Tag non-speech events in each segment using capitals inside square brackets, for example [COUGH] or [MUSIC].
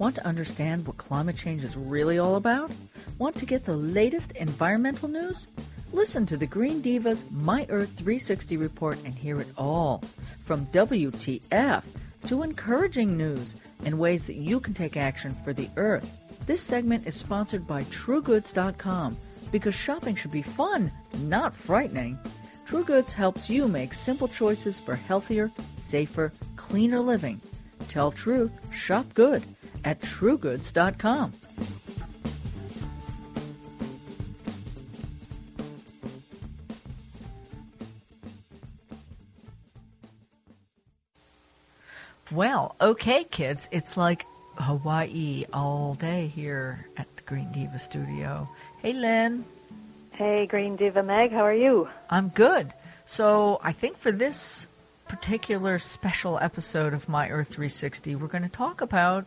Want to understand what climate change is really all about? Want to get the latest environmental news? Listen to the Green Divas My Earth 360 report and hear it all. From WTF to encouraging news and ways that you can take action for the Earth. This segment is sponsored by TrueGoods.com because shopping should be fun, not frightening. True Goods helps you make simple choices for healthier, safer, cleaner living. Tell truth, shop good at truegoods.com. Well, okay, kids, it's like Hawaii all day here at the Green Diva studio. Hey, Lynn. Hey, Green Diva Meg, how are you? I'm good. So, I think for this particular special episode of My Earth 360, we're going to talk about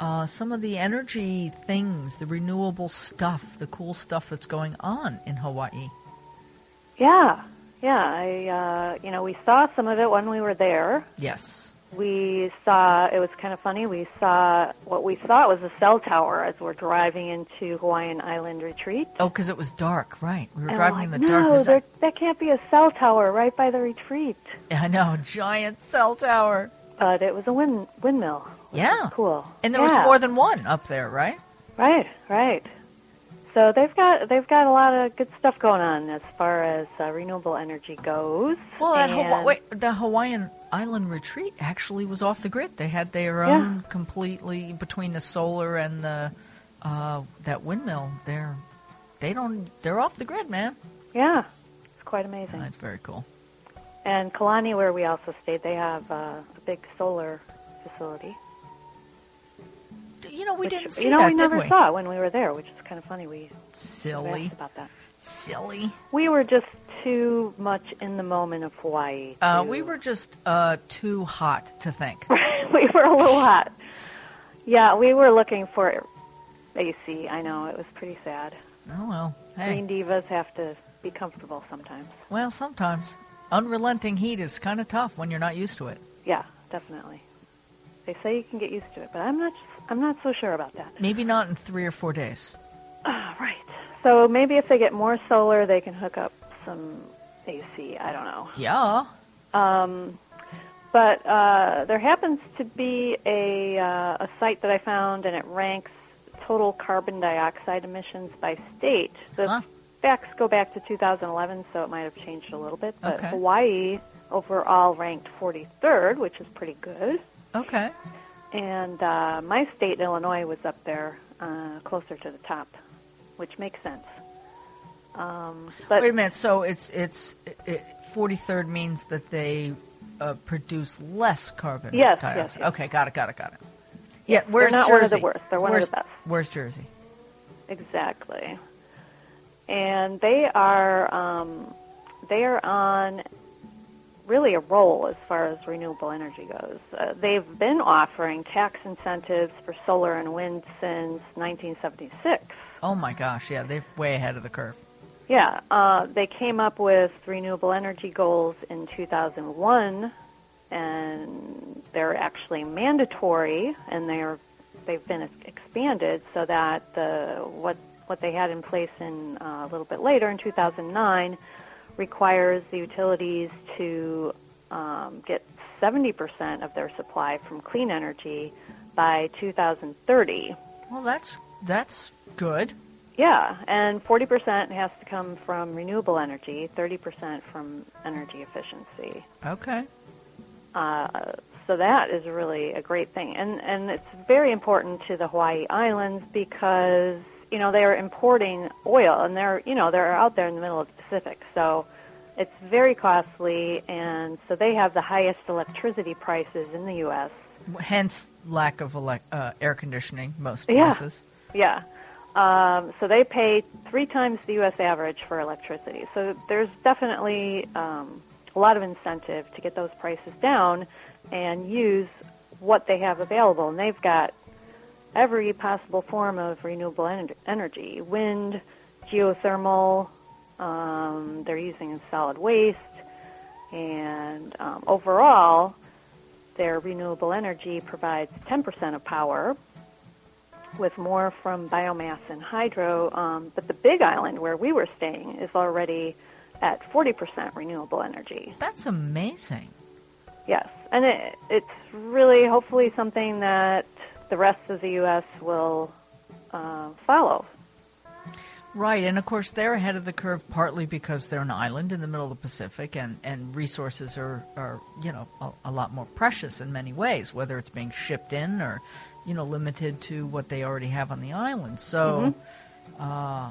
uh, some of the energy things, the renewable stuff, the cool stuff that's going on in Hawaii. Yeah, yeah. I, uh, you know, we saw some of it when we were there. Yes. We saw. It was kind of funny. We saw what we thought was a cell tower as we're driving into Hawaiian Island Retreat. Oh, because it was dark, right? We were And driving I'm in the no, dark. There, that- that can't be a cell tower right by the retreat. [LAUGHS] I know, giant cell tower. But it was a wind windmill. Yeah. cool. And there Yeah. was more than one up there, right? Right, right. So they've got they've got a lot of good stuff going on as far as uh, renewable energy goes. Well, that And- Hawa- wait, the Hawaiian Island retreat actually was off the grid. They had their Yeah. own completely between the solar and the uh, that windmill. They're they don't they're off the grid, man. Yeah, it's quite amazing. That's very cool. And Kalani, where we also stayed, they have uh, a big solar facility. You know, we which, didn't see you know, that, we never we? saw it when we were there, which is kind of funny. We Silly, about that. silly. We were just too much in the moment of Hawaii. Uh, we were just uh, too hot to think. [LAUGHS] we were a little hot. Yeah, we were looking for AC. I know it was pretty sad. Oh well, hey. Green divas have to be comfortable sometimes. Well, sometimes unrelenting heat is kind of tough when you're not used to it. Yeah, definitely. They say you can get used to it, but I'm not. I'm not so sure about that. Maybe not in three or four days. Ah, right. So maybe if they get more solar, they can hook up some AC. I don't know. Yeah. Um, but uh, there happens to be a, uh, a site that I found, and it ranks total carbon dioxide emissions by state. The Huh. facts go back to 2011, so it might have changed a little bit. But Okay. Hawaii overall ranked 43rd, which is pretty good. Okay. And uh, my state, Illinois, was up there uh, closer to the top, which makes sense. Um, but Wait a minute. So it's it's forty third means that they uh, produce less carbon Yes, yes, dioxide. yes. Okay, got it, got it, got it. Yes, yeah, where's they're not Jersey? one of the worst. They're one of the best. Where's Jersey? Exactly. And they are um, they are on really a roll as far as renewable energy goes. Uh, they've been offering tax incentives for solar and wind since 1976. Oh my gosh, yeah, they're way ahead of the curve. Yeah, uh, they came up with renewable energy goals in 2001, and they're actually mandatory, and they're they've been expanded so that the what what they had in place in uh, a little bit later in 2009 requires the utilities to um, get 70% of their supply from clean energy by 2030. Well, that's that's good. Yeah, and 40% has to come from renewable energy, 30% from energy efficiency. Okay. Uh, so that is really a great thing, and and it's very important to the Hawaii Islands because you know they are importing oil, and they're you know they're out there in the middle of the Pacific, so it's very costly, and so they have the highest electricity prices in the U.S. Hence, lack of elec uh, air conditioning most Yeah. places. Yeah. Um, so they pay three times the U.S. average for electricity. So there's definitely um, a lot of incentive to get those prices down and use what they have available. And they've got every possible form of renewable en- energy wind, geothermal, um, they're using solid waste, and um, overall, their renewable energy provides 10% of power with more from biomass and hydro. Um, but the Big Island, where we were staying, is already at 40% renewable energy. That's amazing. Yes, and it, it's really hopefully something that the rest of the U.S. will uh, follow. Right, and of course they're ahead of the curve partly because they're an island in the middle of the Pacific, and, and resources are, are you know a, a lot more precious in many ways, whether it's being shipped in or you know limited to what they already have on the island. So, Mm-hmm. uh,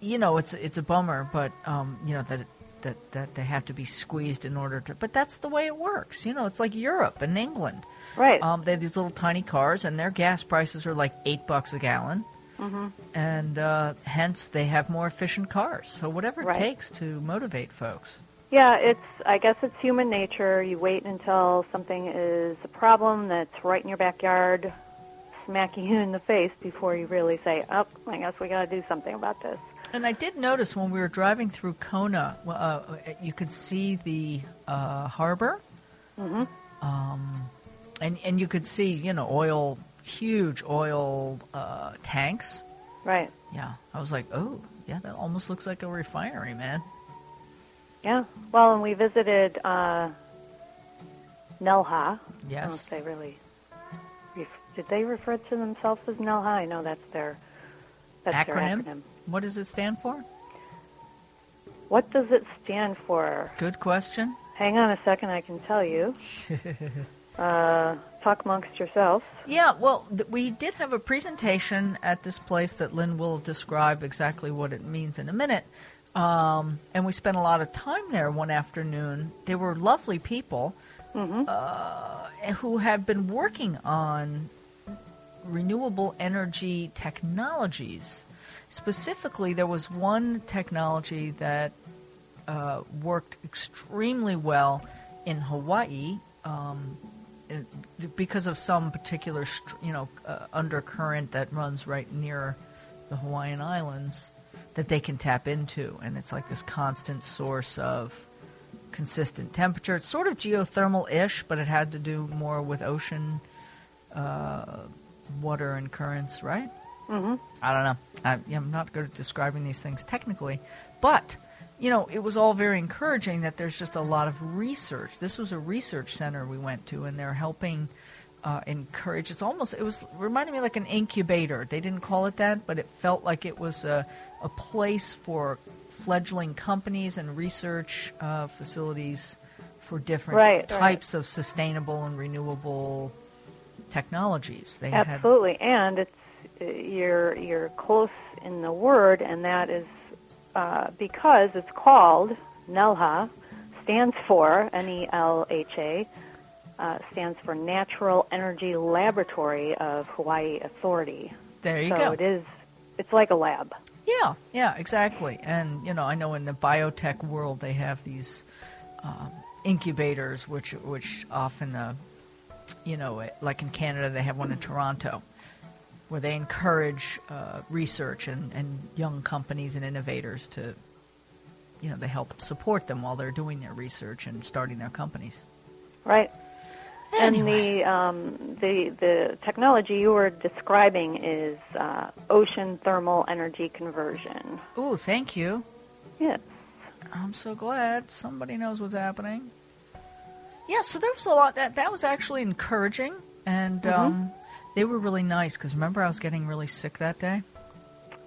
you know, it's it's a bummer, but um, you know that that that they have to be squeezed in order to. But that's the way it works. You know, it's like Europe and England. Right. Um, they have these little tiny cars, and their gas prices are like eight bucks a gallon. Mm-hmm. And uh, hence, they have more efficient cars. So, whatever it Right. takes to motivate folks. Yeah, it's. I guess it's human nature. You wait until something is a problem that's right in your backyard, smacking you in the face before you really say, "Oh, I guess we got to do something about this." And I did notice when we were driving through Kona, uh, you could see the uh, harbor, hmm um, and and you could see, you know, oil, huge oil uh, tanks. Right. Yeah, I was like, oh, yeah, that almost looks like a refinery, man. Yeah. Well, and we visited uh, Nelha. I don't know Yes. if they really. Did they refer to themselves as Nelha? I know that's their. That's Acronym? Acronym. What does it stand for? What does it stand for? Good question. Hang on a second, I can tell you. [LAUGHS] uh, talk amongst yourselves. Yeah, well, th- we did have a presentation at this place that Lynn will describe exactly what it means in a minute. Um, and we spent a lot of time there one afternoon. They were lovely people hmm uh, who had been working on renewable energy technologies. Specifically, there was one technology that uh, worked extremely well in Hawaii um, because of some particular, you know, uh, undercurrent that runs right near the Hawaiian Islands that they can tap into, and it's like this constant source of consistent temperature. It's sort of geothermal-ish, but it had to do more with ocean uh, water and currents, right? hmm I don't know. I, I'm not good at describing these things technically, but you know, it was all very encouraging that there's just a lot of research. This was a research center we went to, and they're helping uh, encourage. It's almost it was reminding me like an incubator. They didn't call it that, but it felt like it was a a place for fledgling companies and research uh, facilities for different Right, right. types of sustainable and renewable technologies. They had Absolutely, and it's you're you're close in the word, and that is uh, because it's called NELHA, stands for N E L H A, uh, stands for Natural Energy Laboratory of Hawaii Authority. there you so go. it is. It's like a lab. Yeah, yeah, exactly. And you know, I know in the biotech world they have these um, incubators, which which often, uh, you know, eh, like in Canada they have one in Toronto, where they encourage uh, research and, and young companies and innovators to, you know, they help support them while they're doing their research and starting their companies. Right. Anyway. And the um, the the technology you were describing is uh, ocean thermal energy conversion. Ooh, thank you. Yes. I'm so glad somebody knows what's happening. Yeah, so there was a lot that that was actually encouraging, and Mm-hmm. um, they were really nice. Because remember, I was getting really sick that day.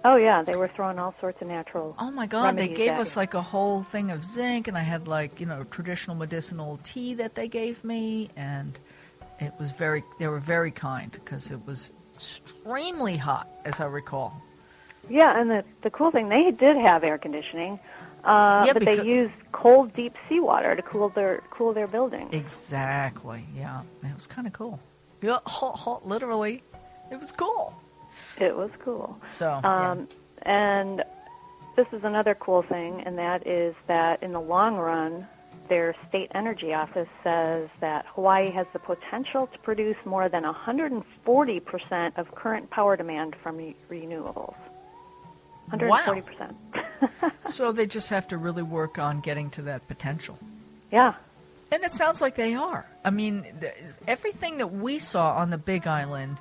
Oh yeah, they were throwing all sorts of natural. Oh my God! They gave us you. like a whole thing of zinc, and I had like you know traditional medicinal tea that they gave me, and it was very. They were very kind because it was extremely hot, as I recall. Yeah, and the the cool thing they did have air conditioning, uh, Yeah, but becau- they used cold, deep seawater to cool their cool their buildings. Exactly. Yeah, it was kind of cool. Yeah, hot, hot, literally. It was cool. It was cool. So. yeah. Um, and this is another cool thing, and that is that in the long run, their state energy office says that Hawaii has the potential to produce more than 140% of current power demand from re- renewables. 140%. [LAUGHS] So they just have to really work on getting to that potential. yeah. And it sounds like they are. I mean, th- everything that we saw on the Big Island,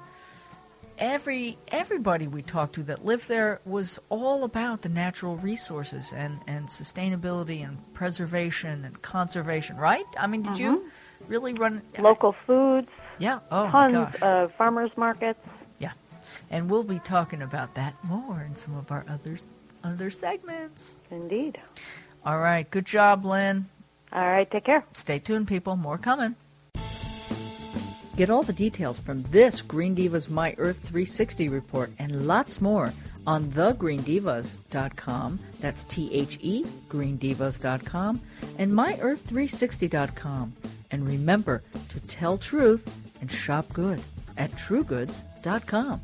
every everybody we talked to that lived there was all about the natural resources and, and sustainability and preservation and conservation, right? I mean, did you mm-hmm. really run Local foods, Yeah. Oh my tons gosh. of farmers markets. yeah. And we'll be talking about that more in some of our other other segments. Indeed. All right. Good job, Lynn. All right, take care. Stay tuned, people. More coming. Get all the details from this Green Divas My Earth 360 report and lots more on thegreendivas.com. That's T H E, greendivas.com, and myearth360.com. And remember to tell truth and shop good at truegoods.com.